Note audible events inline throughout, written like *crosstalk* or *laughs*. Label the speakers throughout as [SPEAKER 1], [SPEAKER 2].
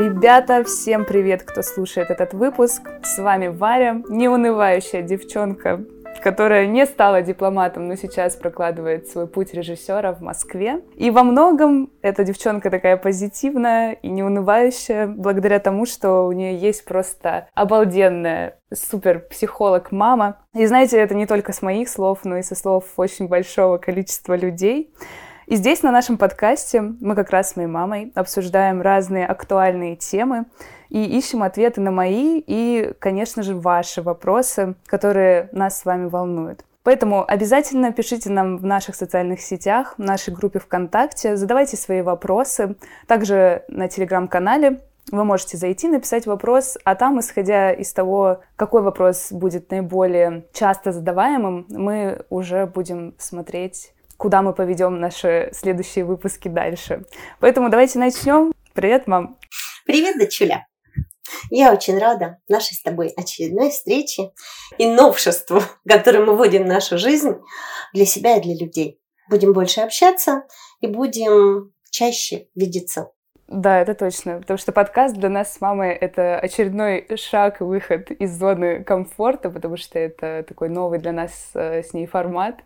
[SPEAKER 1] Ребята, всем привет, кто слушает этот выпуск. С вами Варя, неунывающая девчонка, которая не стала дипломатом, но сейчас прокладывает свой путь режиссера в Москве. И во многом эта девчонка такая позитивная и неунывающая, благодаря тому, что у нее есть просто обалденная супер психолог мама. И знаете, это не только с моих слов, но и со слов очень большого количества людей. И здесь, на нашем подкасте, мы как раз с моей мамой обсуждаем разные актуальные темы и ищем ответы на мои и, конечно же, ваши вопросы, которые нас с вами волнуют. Поэтому обязательно пишите нам в наших социальных сетях, в нашей группе ВКонтакте, задавайте свои вопросы. Также на телеграм-канале вы можете зайти, написать вопрос, а там, исходя из того, какой вопрос будет наиболее часто задаваемым, мы уже будем смотреть куда мы поведем наши следующие выпуски дальше. Поэтому давайте начнем. Привет, мам.
[SPEAKER 2] Привет, дочуля. Я очень рада нашей с тобой очередной встрече и новшеству, *laughs* которое мы вводим в нашу жизнь для себя и для людей. Будем больше общаться и будем чаще видеться.
[SPEAKER 1] Да, это точно. Потому что подкаст для нас с мамой — это очередной шаг, выход из зоны комфорта, потому что это такой новый для нас э, с ней формат,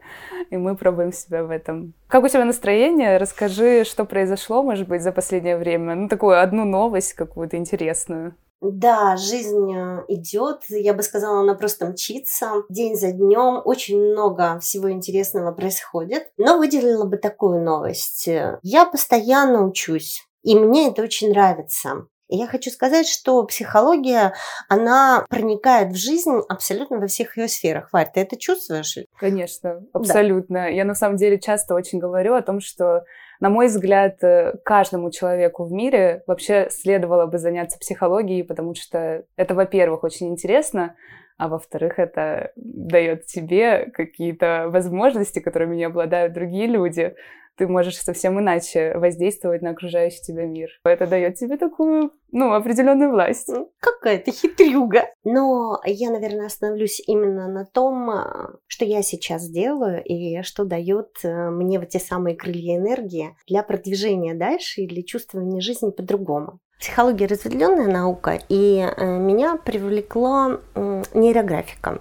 [SPEAKER 1] и мы пробуем себя в этом. Как у тебя настроение? Расскажи, что произошло, может быть, за последнее время. Ну, такую одну новость какую-то интересную.
[SPEAKER 2] Да, жизнь э, идет, я бы сказала, она просто мчится день за днем. Очень много всего интересного происходит. Но выделила бы такую новость. Я постоянно учусь. И мне это очень нравится. И я хочу сказать, что психология, она проникает в жизнь абсолютно во всех ее сферах. Варь, ты это чувствуешь?
[SPEAKER 1] Конечно, абсолютно. Да. Я на самом деле часто очень говорю о том, что, на мой взгляд, э, каждому человеку в мире вообще следовало бы заняться психологией, потому что это, во-первых, очень интересно, а во-вторых, это дает тебе какие-то возможности, которыми не обладают другие люди ты можешь совсем иначе воздействовать на окружающий тебя мир. Это дает тебе такую, ну, определенную власть.
[SPEAKER 2] Какая-то хитрюга. Но я, наверное, остановлюсь именно на том, а, что я сейчас делаю и что дает э, мне вот те самые крылья энергии для продвижения дальше и для чувствования жизни по-другому. Психология разветвленная наука, и э, меня привлекла нейрографика.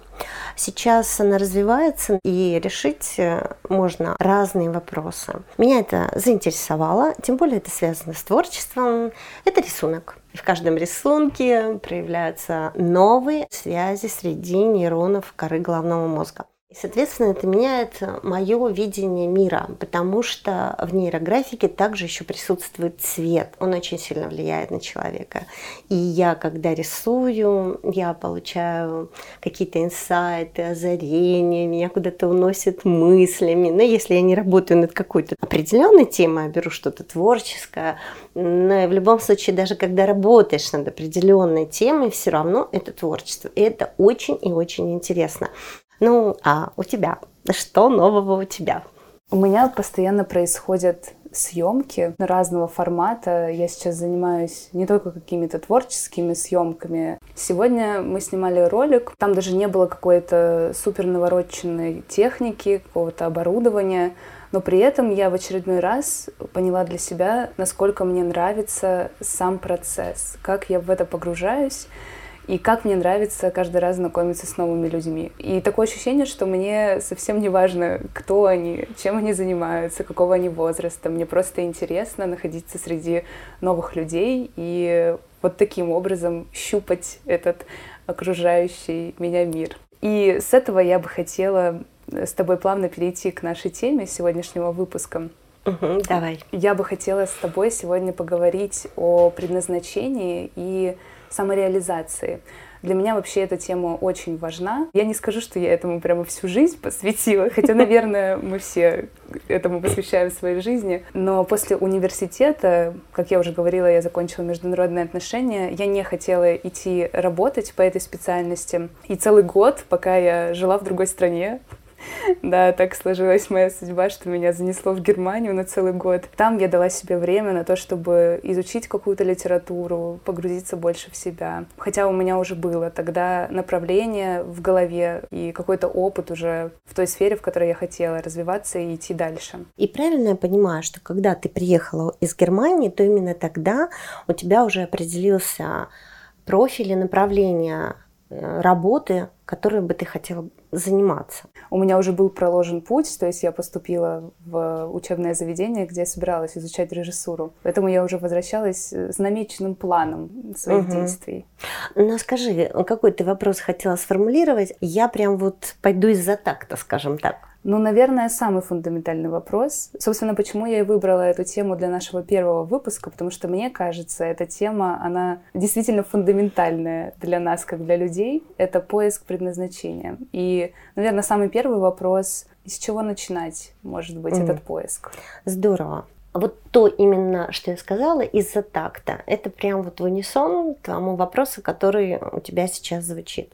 [SPEAKER 2] Сейчас она развивается, и решить э, можно разные вопросы. Меня это заинтересовало, тем более это связано с творчеством. Это рисунок. В каждом рисунке проявляются новые связи среди нейронов коры головного мозга. И, соответственно, это меняет мое видение мира, потому что в нейрографике также еще присутствует цвет. Он очень сильно влияет на человека. И я, когда рисую, я получаю какие-то инсайты, озарения, меня куда-то уносят мыслями. Но если я не работаю над какой-то определенной темой, а беру что-то творческое, но в любом случае, даже когда работаешь над определенной темой, все равно это творчество. И это очень и очень интересно. Ну, а у тебя? Что нового у тебя?
[SPEAKER 1] У меня постоянно происходят съемки разного формата. Я сейчас занимаюсь не только какими-то творческими съемками. Сегодня мы снимали ролик. Там даже не было какой-то супер навороченной техники, какого-то оборудования. Но при этом я в очередной раз поняла для себя, насколько мне нравится сам процесс, как я в это погружаюсь и как мне нравится каждый раз знакомиться с новыми людьми. И такое ощущение, что мне совсем не важно, кто они, чем они занимаются, какого они возраста. Мне просто интересно находиться среди новых людей и вот таким образом щупать этот окружающий меня мир. И с этого я бы хотела с тобой плавно перейти к нашей теме сегодняшнего выпуска.
[SPEAKER 2] Угу, давай.
[SPEAKER 1] Я бы хотела с тобой сегодня поговорить о предназначении и самореализации. Для меня вообще эта тема очень важна. Я не скажу, что я этому прямо всю жизнь посвятила, хотя, *laughs* наверное, мы все этому посвящаем своей жизни. Но после университета, как я уже говорила, я закончила международные отношения, я не хотела идти работать по этой специальности. И целый год, пока я жила в другой стране, *laughs* Да, так сложилась моя судьба, что меня занесло в Германию на целый год. Там я дала себе время на то, чтобы изучить какую-то литературу, погрузиться больше в себя. Хотя у меня уже было тогда направление в голове и какой-то опыт уже в той сфере, в которой я хотела развиваться и идти дальше.
[SPEAKER 2] И правильно я понимаю, что когда ты приехала из Германии, то именно тогда у тебя уже определился профиль и направление э, работы, которой бы ты хотела заниматься?
[SPEAKER 1] У меня уже был проложен путь, то есть я поступила в учебное заведение, где я собиралась изучать режиссуру. Поэтому я уже возвращалась с намеченным планом своих угу. действий.
[SPEAKER 2] Ну скажи, какой ты вопрос хотела сформулировать? Я прям вот пойду из-за такта, скажем так.
[SPEAKER 1] Ну, наверное, самый фундаментальный вопрос. Собственно, почему я и выбрала эту тему для нашего первого выпуска, потому что мне кажется, эта тема, она действительно фундаментальная для нас, как для людей. Это поиск предназначения. И, наверное, самый первый вопрос, с чего начинать, может быть, mm. этот поиск?
[SPEAKER 2] Здорово. Вот то именно, что я сказала, из-за такта. Это прям вот в унисон тому вопросу, который у тебя сейчас звучит.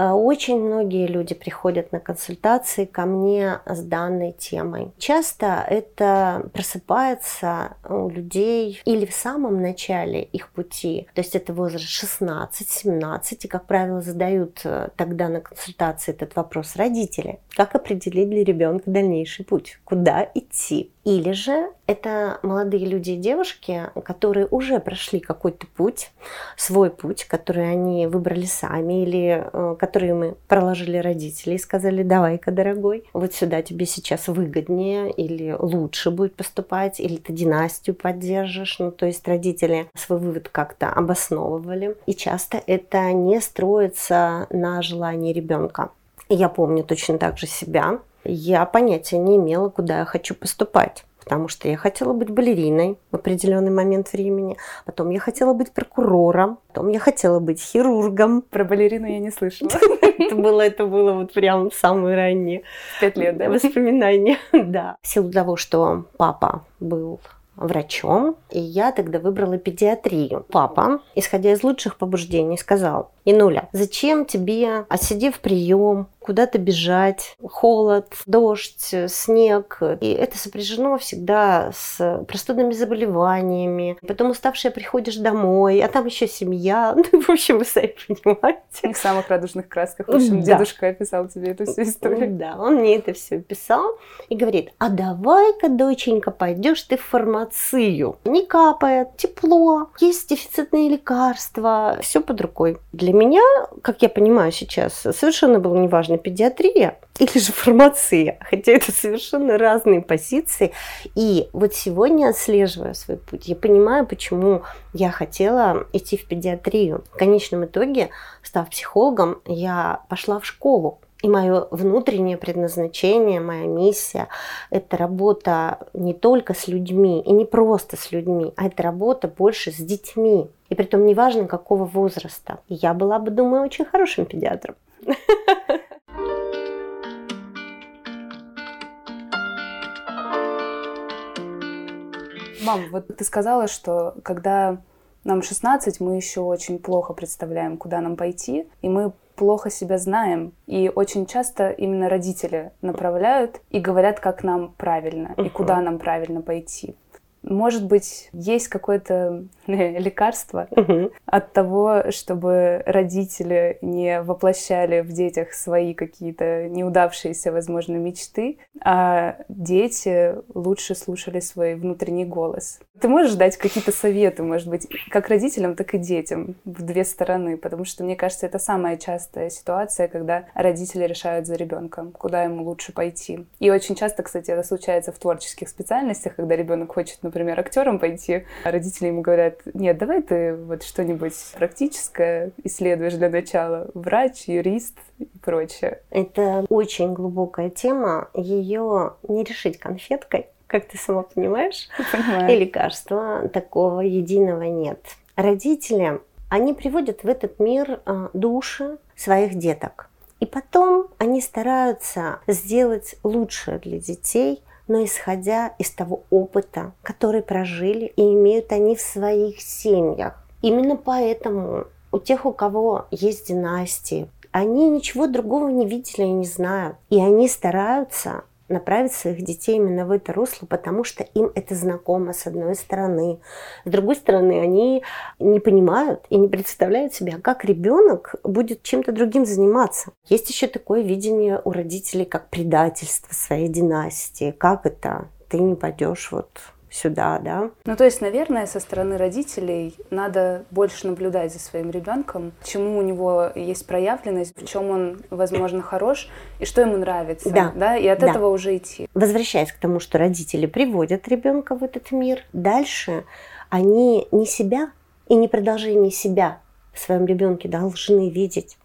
[SPEAKER 2] Э, очень многие люди приходят на консультации ко мне с данной темой. Часто это просыпается у людей или в самом начале их пути, то есть это возраст 16-17, и, как правило, задают э, тогда на консультации этот вопрос родители. Как определить для ребенка дальнейший путь? Куда идти? Или же это молодые люди и девушки, которые уже прошли какой-то путь, свой путь, который они выбрали сами, или э, которые мы проложили родители и сказали, давай-ка, дорогой, вот сюда тебе сейчас выгоднее или лучше будет поступать, или ты династию поддержишь. Ну, то есть родители свой вывод как-то обосновывали. И часто это не строится на желании ребенка. Я помню точно так же себя, я понятия не имела, куда я хочу поступать потому что я хотела быть балериной в определенный момент времени, потом я хотела быть прокурором, потом я хотела быть хирургом.
[SPEAKER 1] Про балерину я не слышала. *laughs*
[SPEAKER 2] Это было, это было вот прям самые ранние
[SPEAKER 1] Пять лет, да?
[SPEAKER 2] воспоминания. *laughs* Да. В силу того, что папа был врачом, и я тогда выбрала педиатрию. Папа, исходя из лучших побуждений, сказал, Инуля, зачем тебе, отсидев прием, куда-то бежать, холод, дождь, снег. И это сопряжено всегда с простудными заболеваниями. Потом уставшая приходишь домой, а там еще семья. *laughs* Ну, в общем, вы сами понимаете.
[SPEAKER 1] В самых радужных красках. В общем, да. дедушка описал тебе эту всю историю.
[SPEAKER 2] Да, он мне это все описал и говорит, а давай-ка, доченька, пойдешь ты в фармацию. Не капает, тепло, есть дефицитные лекарства, все под рукой. Для меня, как я понимаю сейчас, совершенно было неважно, педиатрия или же фармация, хотя это совершенно разные позиции. И вот сегодня, отслеживая свой путь, я понимаю, почему я хотела идти в педиатрию. В конечном итоге, став психологом, я пошла в школу. И мое внутреннее предназначение, моя миссия – это работа не только с людьми, и не просто с людьми, а это работа больше с детьми. И при том неважно, какого возраста. Я была бы, думаю, очень хорошим педиатром. *laughs*
[SPEAKER 1] Мам, вот ты сказала, что когда нам 16, мы еще очень плохо представляем, куда нам пойти, и мы плохо себя знаем. И очень часто именно родители направляют и говорят, как нам правильно uh-huh. и куда нам правильно пойти. Может быть, есть какое-то *laughs* лекарство угу. от того, чтобы родители не воплощали в детях свои какие-то неудавшиеся, возможно, мечты, а дети лучше слушали свой внутренний голос. Ты можешь дать какие-то советы, может быть, как родителям, так и детям в две стороны, потому что, мне кажется, это самая частая ситуация, когда родители решают за ребенком, куда ему лучше пойти. И очень часто, кстати, это случается в творческих специальностях, когда ребенок хочет, например, актером пойти, а родители ему говорят, нет, давай ты вот что-нибудь практическое исследуешь для начала. Врач, юрист и прочее.
[SPEAKER 2] Это очень глубокая тема. Ее не решить конфеткой, как ты сама понимаешь.
[SPEAKER 1] Понимаю.
[SPEAKER 2] И лекарства такого единого нет. Родители, они приводят в этот мир а, души своих деток. И потом они стараются сделать лучшее для детей, но исходя из того опыта, который прожили и имеют они в своих семьях. Именно поэтому у тех, у кого есть династии, Они ничего другого не видели и не знают. И они стараются направить своих детей именно в это русло, потому что им это знакомо с одной стороны. С другой стороны, они не понимают и не представляют себя, как ребенок будет чем-то другим заниматься. Есть еще такое видение у родителей, как предательство своей династии. Как это? Ты не пойдешь вот сюда, да.
[SPEAKER 1] Ну, то есть, наверное, со стороны родителей надо больше наблюдать за своим ребенком, чему у него есть проявленность, в чем он, возможно, хорош, и что ему нравится, да, да и от да. этого уже идти.
[SPEAKER 2] Возвращаясь к тому, что родители приводят ребенка в этот мир, дальше они не себя и не продолжение себя в своем ребенке должны видеть,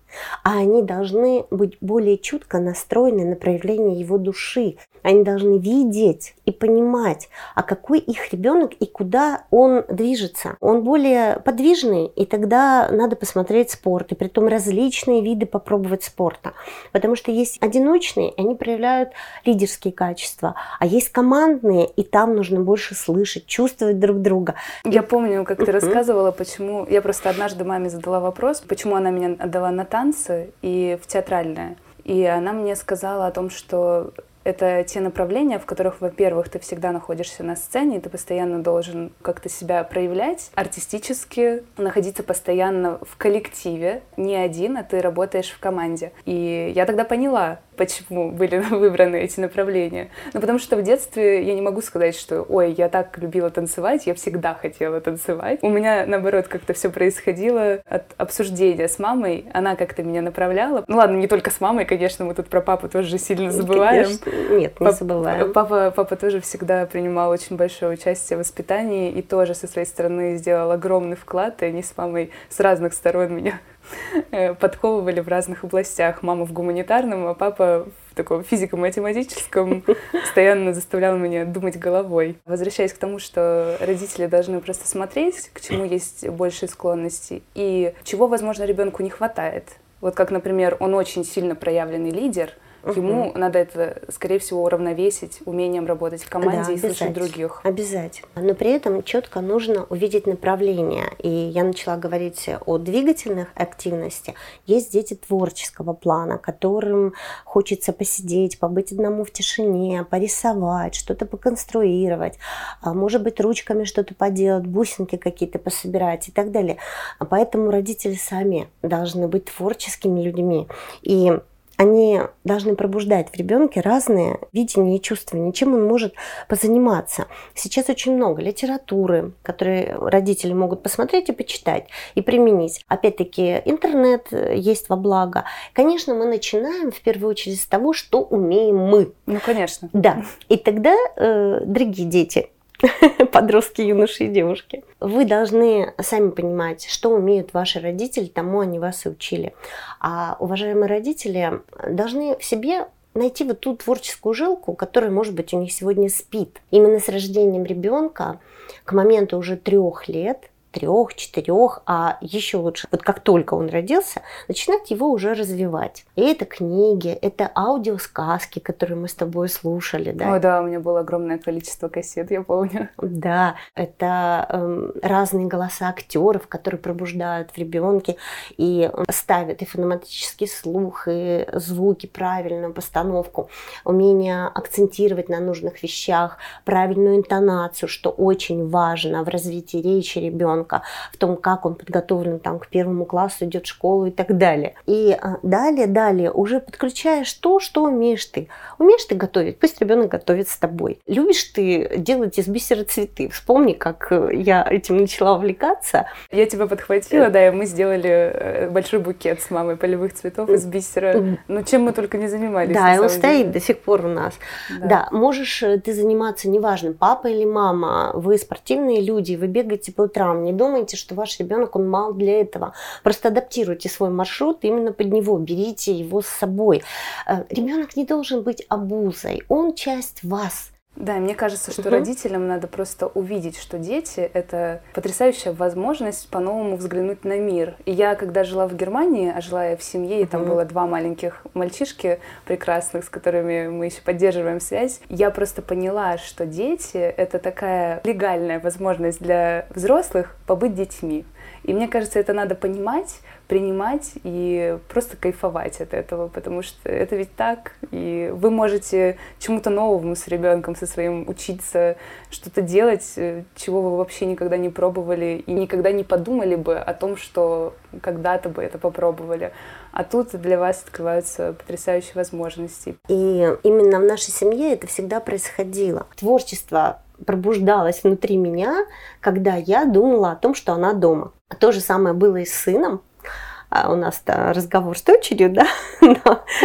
[SPEAKER 2] а они должны быть более чутко настроены на проявление его души. Они должны видеть и понимать, а какой их ребенок и куда он движется. Он более подвижный, и тогда надо посмотреть спорт, и при том различные виды попробовать спорта. Потому что есть одиночные, они проявляют лидерские качества, а есть командные, и там нужно больше слышать, чувствовать друг друга.
[SPEAKER 1] Я помню, как ты рассказывала, почему... Я просто однажды маме задала вопрос, почему она меня отдала на танцы и в театральное. И она мне сказала о том, что это те направления, в которых, во-первых, ты всегда находишься на сцене, и ты постоянно должен как-то себя проявлять артистически, находиться постоянно в коллективе, не один, а ты работаешь в команде. И я тогда поняла, почему были *laughs* выбраны эти направления. Ну, потому что в детстве я не могу сказать, что, ой, я так любила танцевать, я всегда хотела танцевать. У меня, наоборот, как-то все происходило от обсуждения с мамой. Она как-то меня направляла. Ну, ладно, не только с мамой, конечно, мы тут про папу тоже сильно забываем.
[SPEAKER 2] Конечно. Нет, не забываем.
[SPEAKER 1] Папа, папа тоже всегда принимал очень большое участие в воспитании и тоже со своей стороны сделал огромный вклад, и они с мамой с разных сторон меня подковывали в разных областях. Мама в гуманитарном, а папа в таком физико-математическом постоянно заставлял меня думать головой. Возвращаясь к тому, что родители должны просто смотреть, к чему есть большие склонности и чего, возможно, ребенку не хватает. Вот как, например, он очень сильно проявленный лидер — Ему угу. надо это, скорее всего, уравновесить умением работать в команде да, и слышать других.
[SPEAKER 2] Обязательно. Но при этом четко нужно увидеть направление. И я начала говорить о двигательных активности. Есть дети творческого плана, которым хочется посидеть, побыть одному в тишине, порисовать, что-то поконструировать, а, может быть, ручками что-то поделать, бусинки какие-то пособирать и так далее. Поэтому родители сами должны быть творческими людьми. И они должны пробуждать в ребенке разные видения и чувствования, чем он может позаниматься. Сейчас очень много литературы, которые родители могут посмотреть и почитать, и применить. Опять-таки, интернет есть во благо. Конечно, мы начинаем в первую очередь с того, что умеем мы.
[SPEAKER 1] Ну, конечно.
[SPEAKER 2] Да. И тогда, э, дорогие дети, *laughs* подростки, юноши и девушки. Вы должны сами понимать, что умеют ваши родители, тому они вас и учили. А уважаемые родители должны в себе найти вот ту творческую жилку, которая, может быть, у них сегодня спит. Именно с рождением ребенка к моменту уже трех лет трех, четырех, а еще лучше, вот как только он родился, начинать его уже развивать. И это книги, это аудиосказки, которые мы с тобой слушали, да?
[SPEAKER 1] О, да, у меня было огромное количество кассет, я помню. *laughs*
[SPEAKER 2] Да, это э, разные голоса актеров, которые пробуждают в ребенке и ставят и фонематический слух, и звуки, правильную постановку, умение акцентировать на нужных вещах, правильную интонацию, что очень важно в развитии речи ребенка ребенка, в том, как он подготовлен там, к первому классу, идет в школу и так далее. И а, далее, далее уже подключаешь то, что умеешь ты. Умеешь ты готовить, пусть ребенок готовит с тобой. Любишь ты делать из бисера цветы. Вспомни, как э, я этим начала увлекаться.
[SPEAKER 1] Я тебя подхватила, да, и мы сделали э, большой букет с мамой полевых цветов из бисера. Ну, чем мы только не занимались.
[SPEAKER 2] Да, и он стоит до сих пор у нас. Да. да, можешь э, ты заниматься, неважно, папа или мама, вы спортивные люди, вы бегаете по утрам, не думайте, что ваш ребенок, он мал для этого. Просто адаптируйте свой маршрут именно под него, берите его с собой. Э, ребенок не должен быть обузой, он часть вас.
[SPEAKER 1] Да, мне кажется, что угу. родителям надо просто увидеть, что дети — это потрясающая возможность по-новому взглянуть на мир. И я, когда жила в Германии, а жила я в семье, и там было два маленьких мальчишки прекрасных, с которыми мы еще поддерживаем связь, я просто поняла, что дети — это такая легальная возможность для взрослых побыть детьми. И мне кажется, это надо понимать, принимать и просто кайфовать от этого, потому что это ведь так, и вы можете чему-то новому с ребенком, со своим учиться, что-то делать, э, чего вы вообще никогда не пробовали и никогда не подумали бы о том, что когда-то бы это попробовали. А тут для вас открываются потрясающие возможности.
[SPEAKER 2] И именно в нашей семье это всегда происходило. Творчество пробуждалось внутри меня, когда я думала о том, что она дома. То же самое было и с сыном. А у нас-то разговор с дочерью, да? *laughs* Но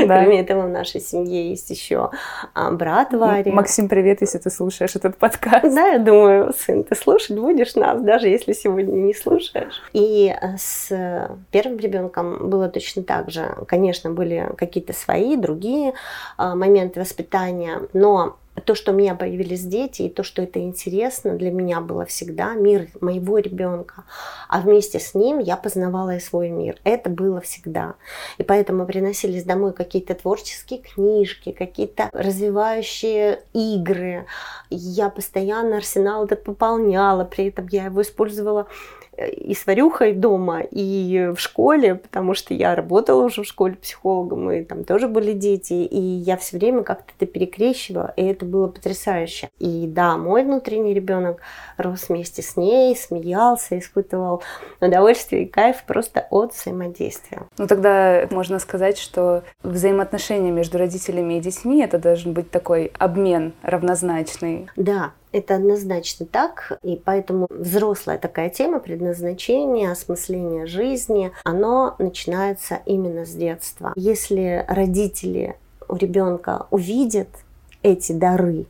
[SPEAKER 2] да. кроме этого в нашей семье есть еще а, брат Варя.
[SPEAKER 1] Максим, привет, если ты слушаешь этот подкаст.
[SPEAKER 2] Да, я думаю, сын, ты слушать будешь нас, даже если сегодня не слушаешь. И э, с первым ребенком было точно так же. Конечно, были какие-то свои, другие а, моменты воспитания, но то, что у меня появились дети, и то, что это интересно для меня было всегда, мир моего ребенка. А вместе с ним я познавала и свой мир. Это было всегда. И поэтому приносились домой какие-то творческие книжки, какие-то развивающие игры. Я постоянно арсенал этот пополняла, при этом я его использовала и с варюхой дома, и в школе, потому что я работала уже в школе психологом, и там тоже были дети, и я все время как-то это перекрещивала, и это было потрясающе. И да, мой внутренний ребенок рос вместе с ней, смеялся, испытывал удовольствие и кайф просто от взаимодействия.
[SPEAKER 1] Ну тогда можно сказать, что взаимоотношения между родителями и детьми это должен быть такой обмен равнозначный.
[SPEAKER 2] Да, это однозначно так, и поэтому взрослая такая тема предназначения, осмысления жизни, оно начинается именно с детства. Если родители у ребенка увидят эти дары,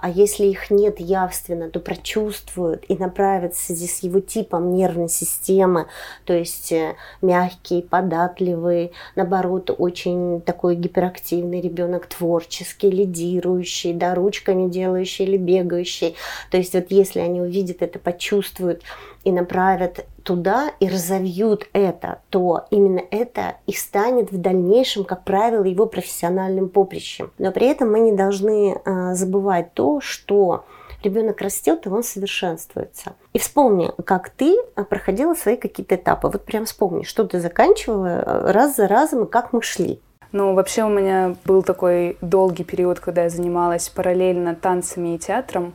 [SPEAKER 2] а если их нет явственно, то прочувствуют и направят в связи с его типом нервной системы, то есть э, мягкий, податливый, наоборот, очень такой гиперактивный ребенок, творческий, лидирующий, да, ручками делающий или бегающий. То есть вот если они увидят это, почувствуют и направят туда и разовьют это, то именно это и станет в дальнейшем, как правило, его профессиональным поприщем. Но при этом мы не должны э, забывать то, что ребенок растет, и он совершенствуется. И вспомни, как ты э, проходила свои какие-то этапы. Вот прям вспомни, что ты заканчивала э, раз за разом, и как мы шли.
[SPEAKER 1] Ну, вообще у меня был такой долгий период, когда я занималась параллельно танцами и театром.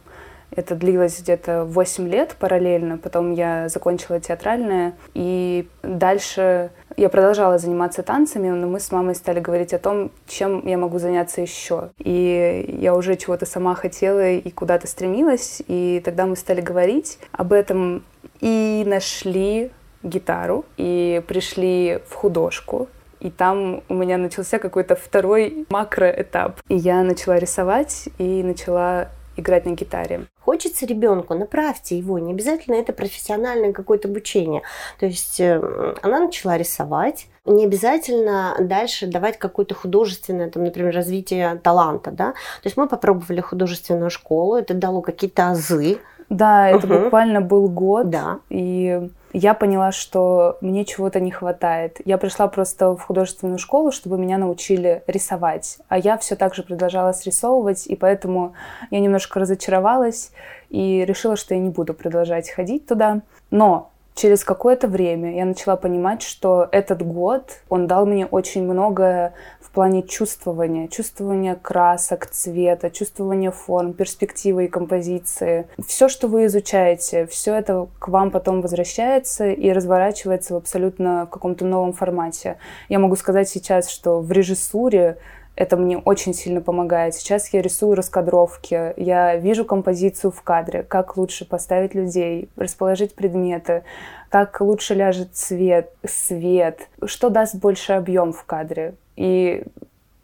[SPEAKER 1] Это длилось где-то 8 лет параллельно, потом я закончила театральное, и дальше я продолжала заниматься танцами, но мы с мамой стали говорить о том, чем я могу заняться еще. И я уже чего-то сама хотела и куда-то стремилась, и тогда мы стали говорить об этом и нашли гитару, и пришли в художку, и там у меня начался какой-то второй макроэтап. И я начала рисовать и начала играть на гитаре.
[SPEAKER 2] Хочется ребенку, направьте его, не обязательно это профессиональное какое-то обучение. То есть э, она начала рисовать, не обязательно дальше давать какое-то художественное, там, например, развитие таланта, да. То есть мы попробовали художественную школу, это дало какие-то азы.
[SPEAKER 1] Да, это угу. буквально был год.
[SPEAKER 2] Да.
[SPEAKER 1] И я поняла, что мне чего-то не хватает. Я пришла просто в художественную школу, чтобы меня научили рисовать. А я все так же продолжала срисовывать, и поэтому я немножко разочаровалась и решила, что я не буду продолжать ходить туда. Но через какое-то время я начала понимать, что этот год, он дал мне очень многое плане чувствования, чувствования красок, цвета, чувствования форм, перспективы и композиции. Все, что вы изучаете, все это к вам потом возвращается и разворачивается в абсолютно в каком-то новом формате. Я могу сказать сейчас, что в режиссуре это мне очень сильно помогает. Сейчас я рисую раскадровки, я вижу композицию в кадре, как лучше поставить людей, расположить предметы, как лучше ляжет цвет, свет, что даст больше объем в кадре. И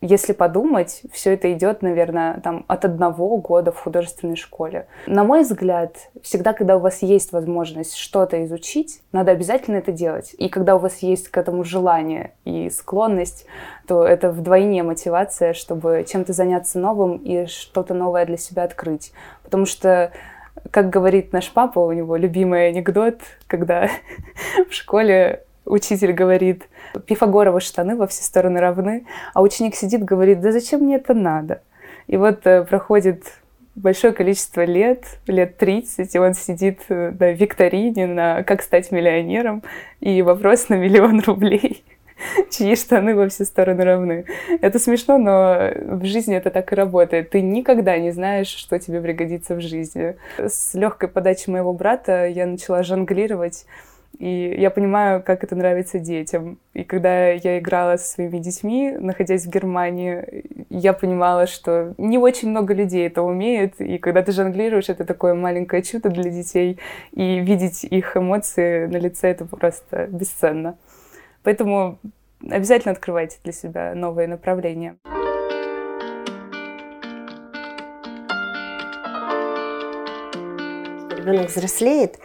[SPEAKER 1] если подумать, все это идет, наверное, там, от одного года в художественной школе. На мой взгляд, всегда, когда у вас есть возможность что-то изучить, надо обязательно это делать. И когда у вас есть к этому желание и склонность, то это вдвойне мотивация, чтобы чем-то заняться новым и что-то новое для себя открыть. Потому что как говорит наш папа, у него любимый анекдот, когда *laughs* в школе учитель говорит, Пифагоровы штаны во все стороны равны, а ученик сидит, говорит, да зачем мне это надо? И вот э, проходит большое количество лет, лет 30, и он сидит э, на викторине на «Как стать миллионером», и вопрос на миллион рублей *laughs* чьи штаны во все стороны равны. Это смешно, но в жизни это так и работает. Ты никогда не знаешь, что тебе пригодится в жизни. С легкой подачи моего брата я начала жонглировать и я понимаю, как это нравится детям. И когда я играла со своими детьми, находясь в Германии, я понимала, что не очень много людей это умеет. И когда ты жонглируешь, это такое маленькое чудо для детей. И видеть их эмоции на лице — это просто бесценно. Поэтому обязательно открывайте для себя новые направления.
[SPEAKER 2] Ребенок взрослеет,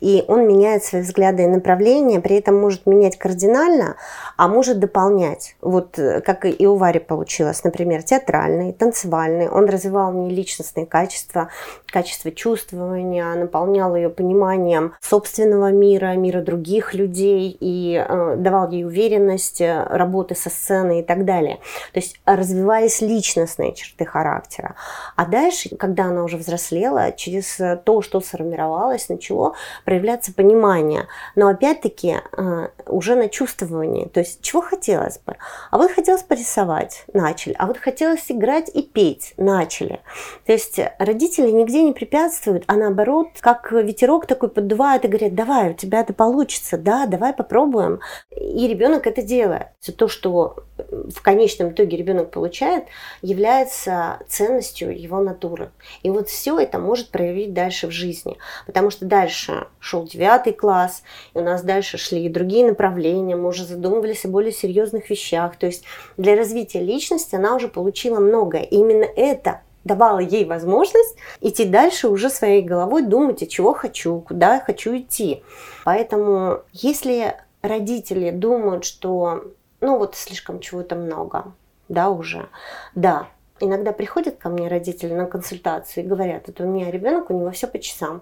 [SPEAKER 2] и он меняет свои взгляды и направления, при этом может менять кардинально, а может дополнять. Вот э, как и у Вари получилось, например, театральный, танцевальный. Он развивал в ней личностные качества, качество чувствования, наполнял ее пониманием собственного мира, мира других людей и э, давал ей уверенность э, работы со сценой и так далее. То есть развивались личностные черты характера. А дальше, когда она уже взрослела, через то, что сформировалось, начало проявляться понимание. Но опять-таки э, уже на чувствовании. То есть чего хотелось бы? А вот хотелось порисовать, начали. А вот хотелось играть и петь, начали. То есть родители нигде не препятствуют, а наоборот, как ветерок такой поддувает и говорят, давай, у тебя это получится, да, давай попробуем. И ребенок это делает. То, что в конечном итоге ребенок получает, является ценностью его натуры. И вот все это может проявить дальше в жизни. Потому что дальше шел девятый класс, и у нас дальше шли и другие направления, мы уже задумывались о более серьезных вещах. То есть для развития личности она уже получила многое. И именно это давало ей возможность идти дальше уже своей головой, думать, о чего хочу, куда я хочу идти. Поэтому если родители думают, что ну вот слишком чего-то много, да, уже, да, Иногда приходят ко мне родители на консультацию и говорят, это у меня ребенок, у него все по часам.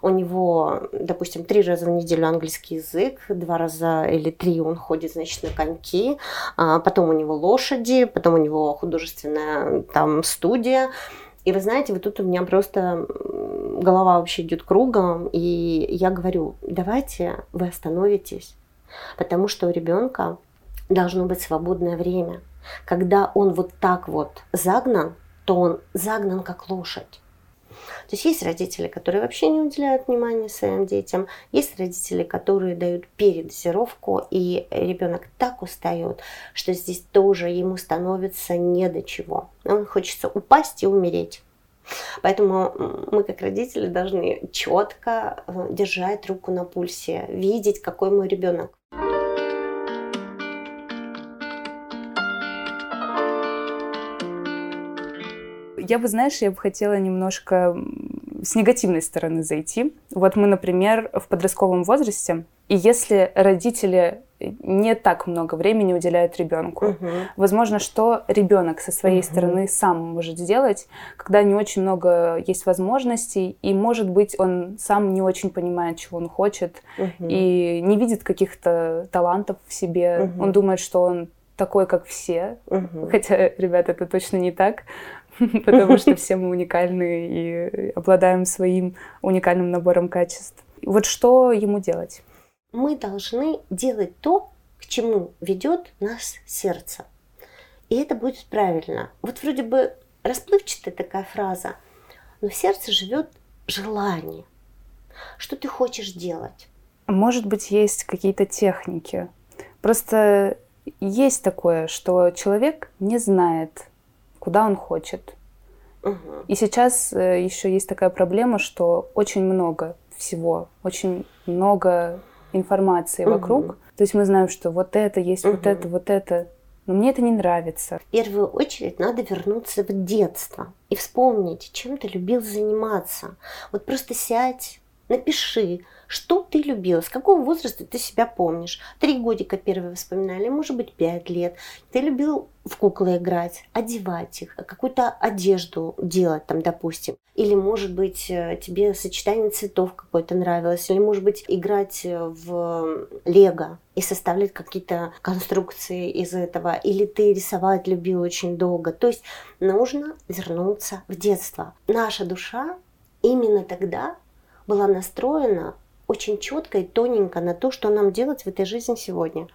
[SPEAKER 2] У него, допустим, три раза в неделю английский язык, два раза или три он ходит, значит, на коньки, а потом у него лошади, потом у него художественная там студия. И вы знаете, вот тут у меня просто голова вообще идет кругом, и я говорю, давайте вы остановитесь, потому что у ребенка должно быть свободное время – когда он вот так вот загнан, то он загнан как лошадь. То есть есть родители, которые вообще не уделяют внимания своим детям, есть родители, которые дают передозировку, и ребенок так устает, что здесь тоже ему становится не до чего. Он хочется упасть и умереть. Поэтому мы, как родители, должны четко э, держать руку на пульсе, видеть, какой мой ребенок.
[SPEAKER 1] Я бы, знаешь, я бы хотела немножко с негативной стороны зайти. Вот мы, например, в подростковом возрасте, и если родители не так много времени уделяют ребенку. Угу. Возможно, что ребенок со своей угу. стороны сам может сделать, когда не очень много есть возможностей, и, может быть, он сам не очень понимает, чего он хочет, угу. и не видит каких-то талантов в себе. Угу. Он думает, что он такой, как все. Угу. Хотя, ребята, это точно не так. *laughs* потому что все мы уникальны и обладаем своим уникальным набором качеств. Вот что ему делать?
[SPEAKER 2] Мы должны делать то, к чему ведет нас сердце. И это будет правильно. Вот вроде бы расплывчатая такая фраза, но в сердце живет желание. Что ты хочешь делать?
[SPEAKER 1] Может быть, есть какие-то техники. Просто есть такое, что человек не знает, куда он хочет. Угу. И сейчас э, еще есть такая проблема, что очень много всего, очень много информации угу. вокруг. То есть мы знаем, что вот это есть, угу. вот это, вот это. Но мне это не нравится.
[SPEAKER 2] В первую очередь надо вернуться в детство и вспомнить, чем ты любил заниматься. Вот просто сядь, Напиши, что ты любила, с какого возраста ты себя помнишь. Три годика первые воспоминания, может быть, пять лет. Ты любил в куклы играть, одевать их, какую-то одежду делать там, допустим. Или, может быть, э, тебе сочетание цветов какое-то нравилось. Или, может быть, играть в лего и составлять какие-то конструкции из этого. Или ты рисовать любил очень долго. То есть нужно вернуться в детство. Наша душа именно тогда была настроена очень четко и тоненько на то, что нам делать в этой жизни сегодня.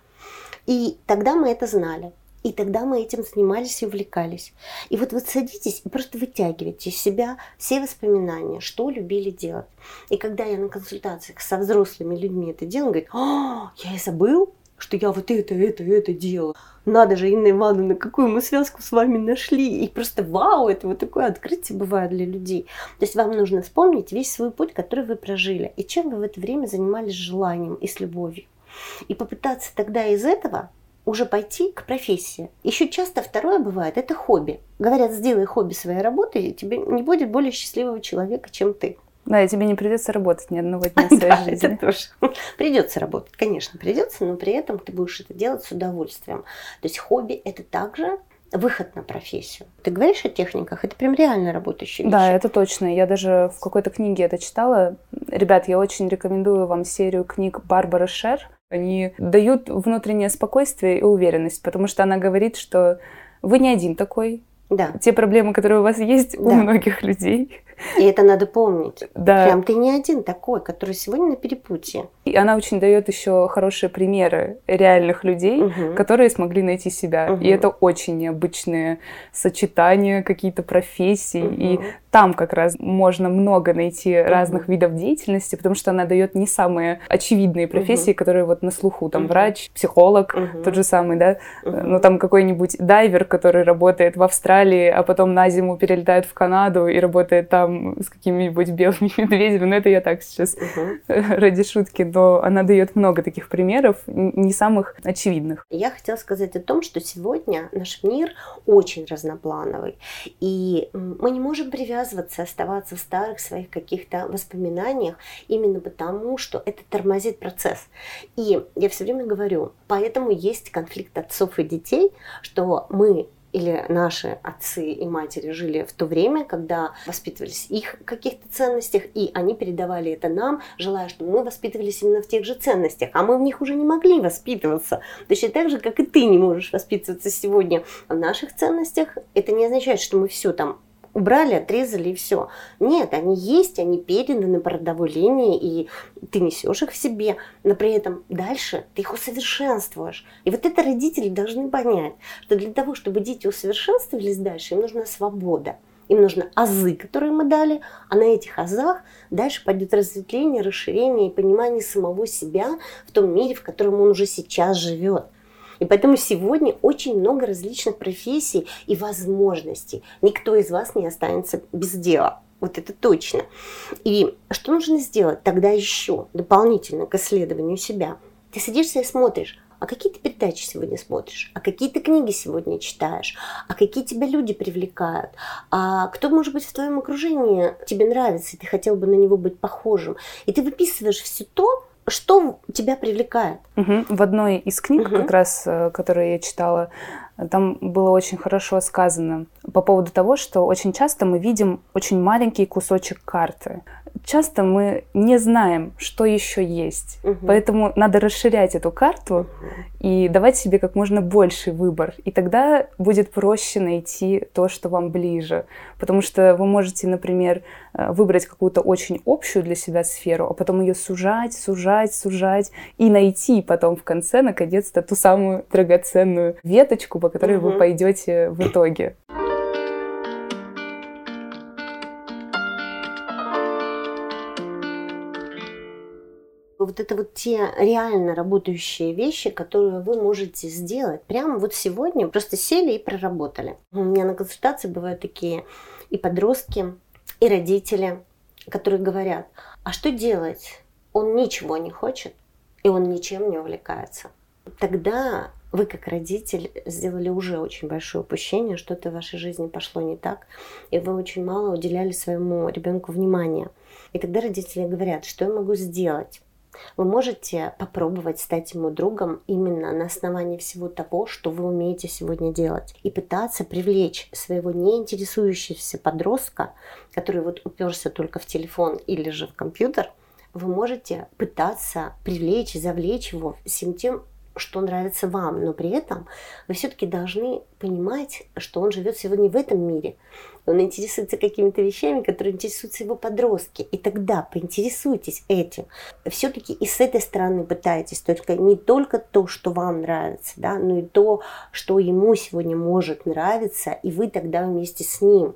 [SPEAKER 2] И тогда мы это знали. И тогда мы этим занимались и увлекались. И вот вы садитесь и просто вытягиваете из себя все воспоминания, что любили делать. И когда я на консультациях со взрослыми людьми это делаю, говорит, а, я и забыл, что я вот это, это, это делала. Надо же, Инна Ивановна, какую мы связку с вами нашли. И просто вау, это вот такое открытие бывает для людей. То есть вам нужно вспомнить весь свой путь, который вы прожили. И чем вы в это время занимались желанием и с любовью. И попытаться тогда из этого уже пойти к профессии. Еще часто второе бывает, это хобби. Говорят, сделай хобби своей работы, и тебе не будет более счастливого человека, чем ты.
[SPEAKER 1] Да, и тебе не придется работать ни одного дня *laughs* своей да, жизни.
[SPEAKER 2] Это тоже. *laughs* Придется работать, конечно, придется, но при этом ты будешь это делать с удовольствием. То есть хобби это также выход на профессию. Ты говоришь о техниках, это прям реально работающие вещи.
[SPEAKER 1] Да, это точно. Я даже в какой-то книге это читала. Ребят, я очень рекомендую вам серию книг Барбары Шер. Они дают внутреннее спокойствие и уверенность, потому что она говорит, что вы не один такой.
[SPEAKER 2] Да.
[SPEAKER 1] Те проблемы, которые у вас есть, да. у многих людей.
[SPEAKER 2] И это надо помнить. Да. Прям ты не один такой, который сегодня на перепутье.
[SPEAKER 1] И она очень дает еще хорошие примеры реальных людей, угу. которые смогли найти себя. Угу. И это очень необычные сочетания, какие-то профессии. Угу. И там как раз можно много найти угу. разных видов деятельности, потому что она дает не самые очевидные профессии, угу. которые вот на слуху. Там угу. врач, психолог, угу. тот же самый, да. Угу. Ну там какой-нибудь дайвер, который работает в Австралии, а потом на зиму перелетает в Канаду и работает там там с какими-нибудь белыми *laughs* медведями, но это я так сейчас uh-huh. *laughs* ради шутки, но она дает много таких примеров, не самых очевидных.
[SPEAKER 2] Я хотела сказать о том, что сегодня наш мир очень разноплановый, и мы не можем привязываться, оставаться в старых своих каких-то воспоминаниях именно потому, что это тормозит процесс. И я все время говорю, поэтому есть конфликт отцов и детей, что мы или наши отцы и матери жили в то время, когда воспитывались их каких-то ценностях, и они передавали это нам, желая, чтобы мы воспитывались именно в тех же ценностях, а мы в них уже не могли воспитываться. Точно так же, как и ты не можешь воспитываться сегодня в наших ценностях, это не означает, что мы все там убрали, отрезали и все. Нет, они есть, они переданы по родовой линии, и ты несешь их в себе, но при этом дальше ты их усовершенствуешь. И вот это родители должны понять, что для того, чтобы дети усовершенствовались дальше, им нужна свобода. Им нужны азы, которые мы дали, а на этих азах дальше пойдет разветвление, расширение и понимание самого себя в том мире, в котором он уже сейчас живет. И поэтому сегодня очень много различных профессий и возможностей. Никто из вас не останется без дела. Вот это точно. И что нужно сделать тогда еще дополнительно к исследованию себя? Ты садишься и смотришь, а какие ты передачи сегодня смотришь, а какие ты книги сегодня читаешь, а какие тебя люди привлекают, а кто, может быть, в твоем окружении тебе нравится, и ты хотел бы на него быть похожим. И ты выписываешь все то, что тебя привлекает?
[SPEAKER 1] Угу. В одной из книг, угу. как раз, э, которые я читала, там было очень хорошо сказано по поводу того, что очень часто мы видим очень маленький кусочек карты часто мы не знаем, что еще есть. Угу. Поэтому надо расширять эту карту угу. и давать себе как можно больший выбор. И тогда будет проще найти то, что вам ближе. Потому что вы можете, например, выбрать какую-то очень общую для себя сферу, а потом ее сужать, сужать, сужать и найти потом в конце, наконец-то, ту самую драгоценную веточку, по которой угу. вы пойдете в итоге.
[SPEAKER 2] вот это вот те реально работающие вещи, которые вы можете сделать прямо вот сегодня, просто сели и проработали. У меня на консультации бывают такие и подростки, и родители, которые говорят, а что делать? Он ничего не хочет, и он ничем не увлекается. Тогда вы как родитель сделали уже очень большое упущение, что-то в вашей жизни пошло не так, и вы очень мало уделяли своему ребенку внимания. И тогда родители говорят, что я могу сделать? Вы можете попробовать стать ему другом именно на основании всего того, что вы умеете сегодня делать. И пытаться привлечь своего неинтересующегося подростка, который вот уперся только в телефон или же в компьютер, вы можете пытаться привлечь, завлечь его всем тем, что нравится вам, но при этом вы все-таки должны понимать, что он живет сегодня в этом мире, он интересуется какими-то вещами, которые интересуются его подростки. И тогда поинтересуйтесь этим. Все-таки и с этой стороны пытайтесь, только не только то, что вам нравится, да, но и то, что ему сегодня может нравиться, и вы тогда вместе с ним.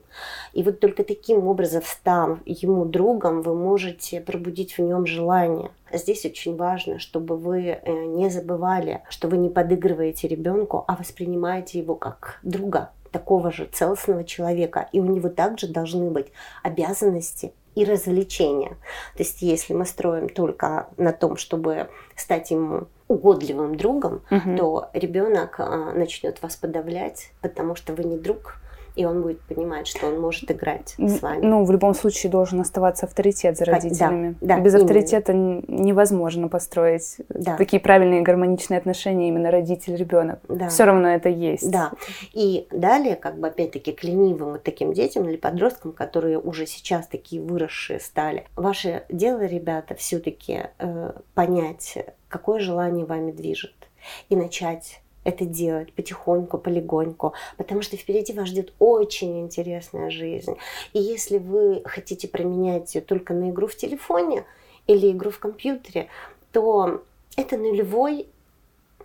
[SPEAKER 2] И вот только таким образом, став ему другом, вы можете пробудить в нем желание. Здесь очень важно, чтобы вы э, не забывали, что вы не подыгрываете ребенку, а воспринимаете его как друга, такого же целостного человека, и у него также должны быть обязанности и развлечения. То есть если мы строим только на том, чтобы стать ему угодливым другом, угу. то ребенок а, начнет вас подавлять, потому что вы не друг, и он будет понимать, что он может играть с вами.
[SPEAKER 1] Ну, в любом случае должен оставаться авторитет за родителями. Да, да, Без именно. авторитета невозможно построить да. такие правильные гармоничные отношения именно родитель-ребенок. Да. Все равно это есть.
[SPEAKER 2] Да. И далее, как бы опять-таки к ленивым вот таким детям или подросткам, которые уже сейчас такие выросшие стали, ваше дело, ребята, все-таки э, понять, какое желание вами движет и начать это делать потихоньку, полегоньку, потому что впереди вас ждет очень интересная жизнь. И если вы хотите променять ее только на игру в телефоне или игру в компьютере, то это нулевой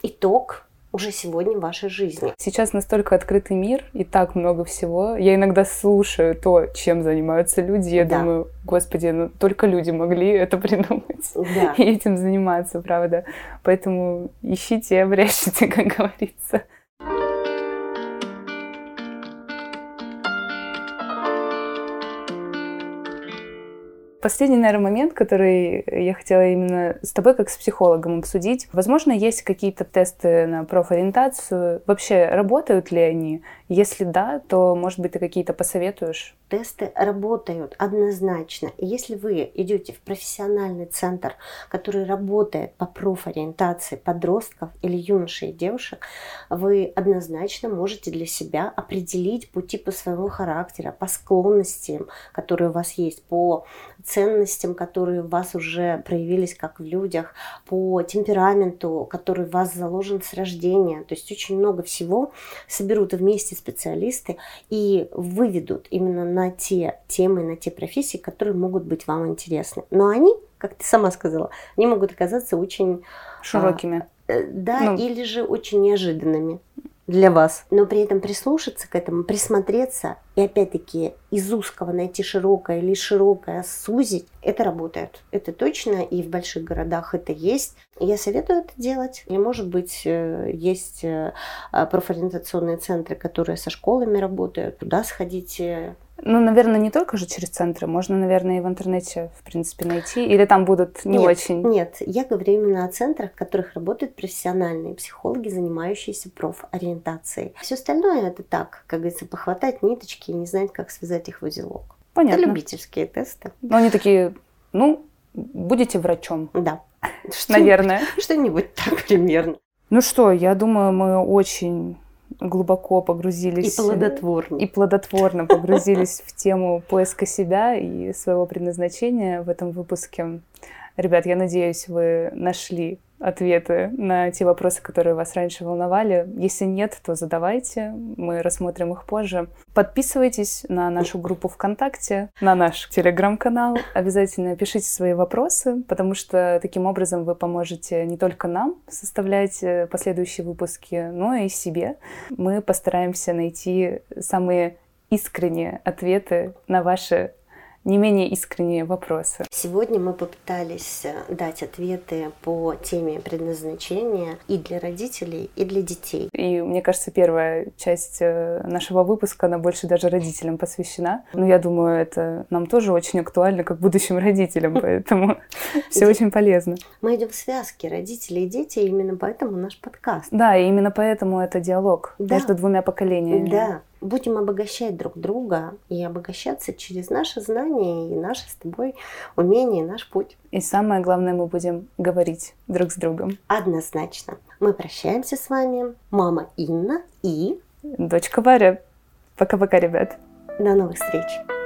[SPEAKER 2] итог уже сегодня в вашей жизни.
[SPEAKER 1] Сейчас настолько открытый мир и так много всего. Я иногда слушаю то, чем занимаются люди. Я да. думаю, господи, ну только люди могли это *laughs* придумать да. и этим заниматься, правда. Поэтому ищите, *laughs* обрящите, как говорится. Последний, наверное, момент, который я хотела именно с тобой как с психологом обсудить. Возможно, есть какие-то тесты на профориентацию. Вообще, работают ли они? Если да, то, может быть, ты какие-то посоветуешь?
[SPEAKER 2] Тесты работают однозначно. Если вы идете в профессиональный центр, который работает по профориентации подростков или юношей и девушек, вы однозначно можете для себя определить пути по своему характеру, по склонностям, которые у вас есть, по ценностям, которые у вас уже проявились как в людях, по темпераменту, который в вас заложен с рождения. То есть очень много всего соберут вместе специалисты и выведут именно на те темы, на те профессии, которые могут быть вам интересны. Но они, как ты сама сказала, они могут оказаться очень
[SPEAKER 1] широкими.
[SPEAKER 2] А, да, ну. или же очень неожиданными для вас. Но при этом прислушаться к этому, присмотреться и опять-таки из узкого найти широкое или широкое сузить, это работает. Это точно, и в больших городах это есть. Я советую это делать. И, может быть, э, есть э, профориентационные центры, которые со школами работают. Туда сходите,
[SPEAKER 1] ну, наверное, не только же через центры. Можно, наверное, и в интернете, в принципе, найти. Или там будут не
[SPEAKER 2] нет,
[SPEAKER 1] очень...
[SPEAKER 2] Нет, я говорю именно о центрах, в которых работают профессиональные психологи, занимающиеся профориентацией. Все остальное это так, как говорится, похватать ниточки и не знать, как связать их в узелок.
[SPEAKER 1] Понятно.
[SPEAKER 2] Это любительские тесты.
[SPEAKER 1] Но они такие, ну, будете врачом.
[SPEAKER 2] Да. *laughs*
[SPEAKER 1] Наверное.
[SPEAKER 2] Что-нибудь так примерно.
[SPEAKER 1] Ну что, я думаю, мы очень глубоко погрузились...
[SPEAKER 2] И плодотворно.
[SPEAKER 1] И плодотворно погрузились в тему поиска себя и своего предназначения в этом выпуске. Ребят, я надеюсь, вы нашли ответы на те вопросы, которые вас раньше волновали. Если нет, то задавайте, мы рассмотрим их позже. Подписывайтесь на нашу группу ВКонтакте, на наш телеграм-канал. Обязательно пишите свои вопросы, потому что таким образом вы поможете не только нам составлять э, последующие выпуски, но и себе. Мы постараемся найти самые искренние ответы на ваши не менее искренние вопросы.
[SPEAKER 2] Сегодня мы попытались э, дать ответы по теме предназначения и для родителей, и для детей.
[SPEAKER 1] И мне кажется, первая часть э, нашего выпуска, она больше даже родителям посвящена. Но я думаю, это нам тоже очень актуально, как будущим родителям, *laughs* поэтому все очень полезно.
[SPEAKER 2] Мы идем в связке родители и дети, именно поэтому наш подкаст.
[SPEAKER 1] Да, и именно поэтому это диалог между двумя поколениями.
[SPEAKER 2] Да, будем обогащать друг друга и обогащаться через наши знания и наши с тобой умения, наш путь.
[SPEAKER 1] И самое главное, мы будем говорить друг с другом.
[SPEAKER 2] Однозначно. Мы прощаемся с вами. Мама Инна и...
[SPEAKER 1] Дочка Варя. Пока-пока, ребят.
[SPEAKER 2] До новых встреч.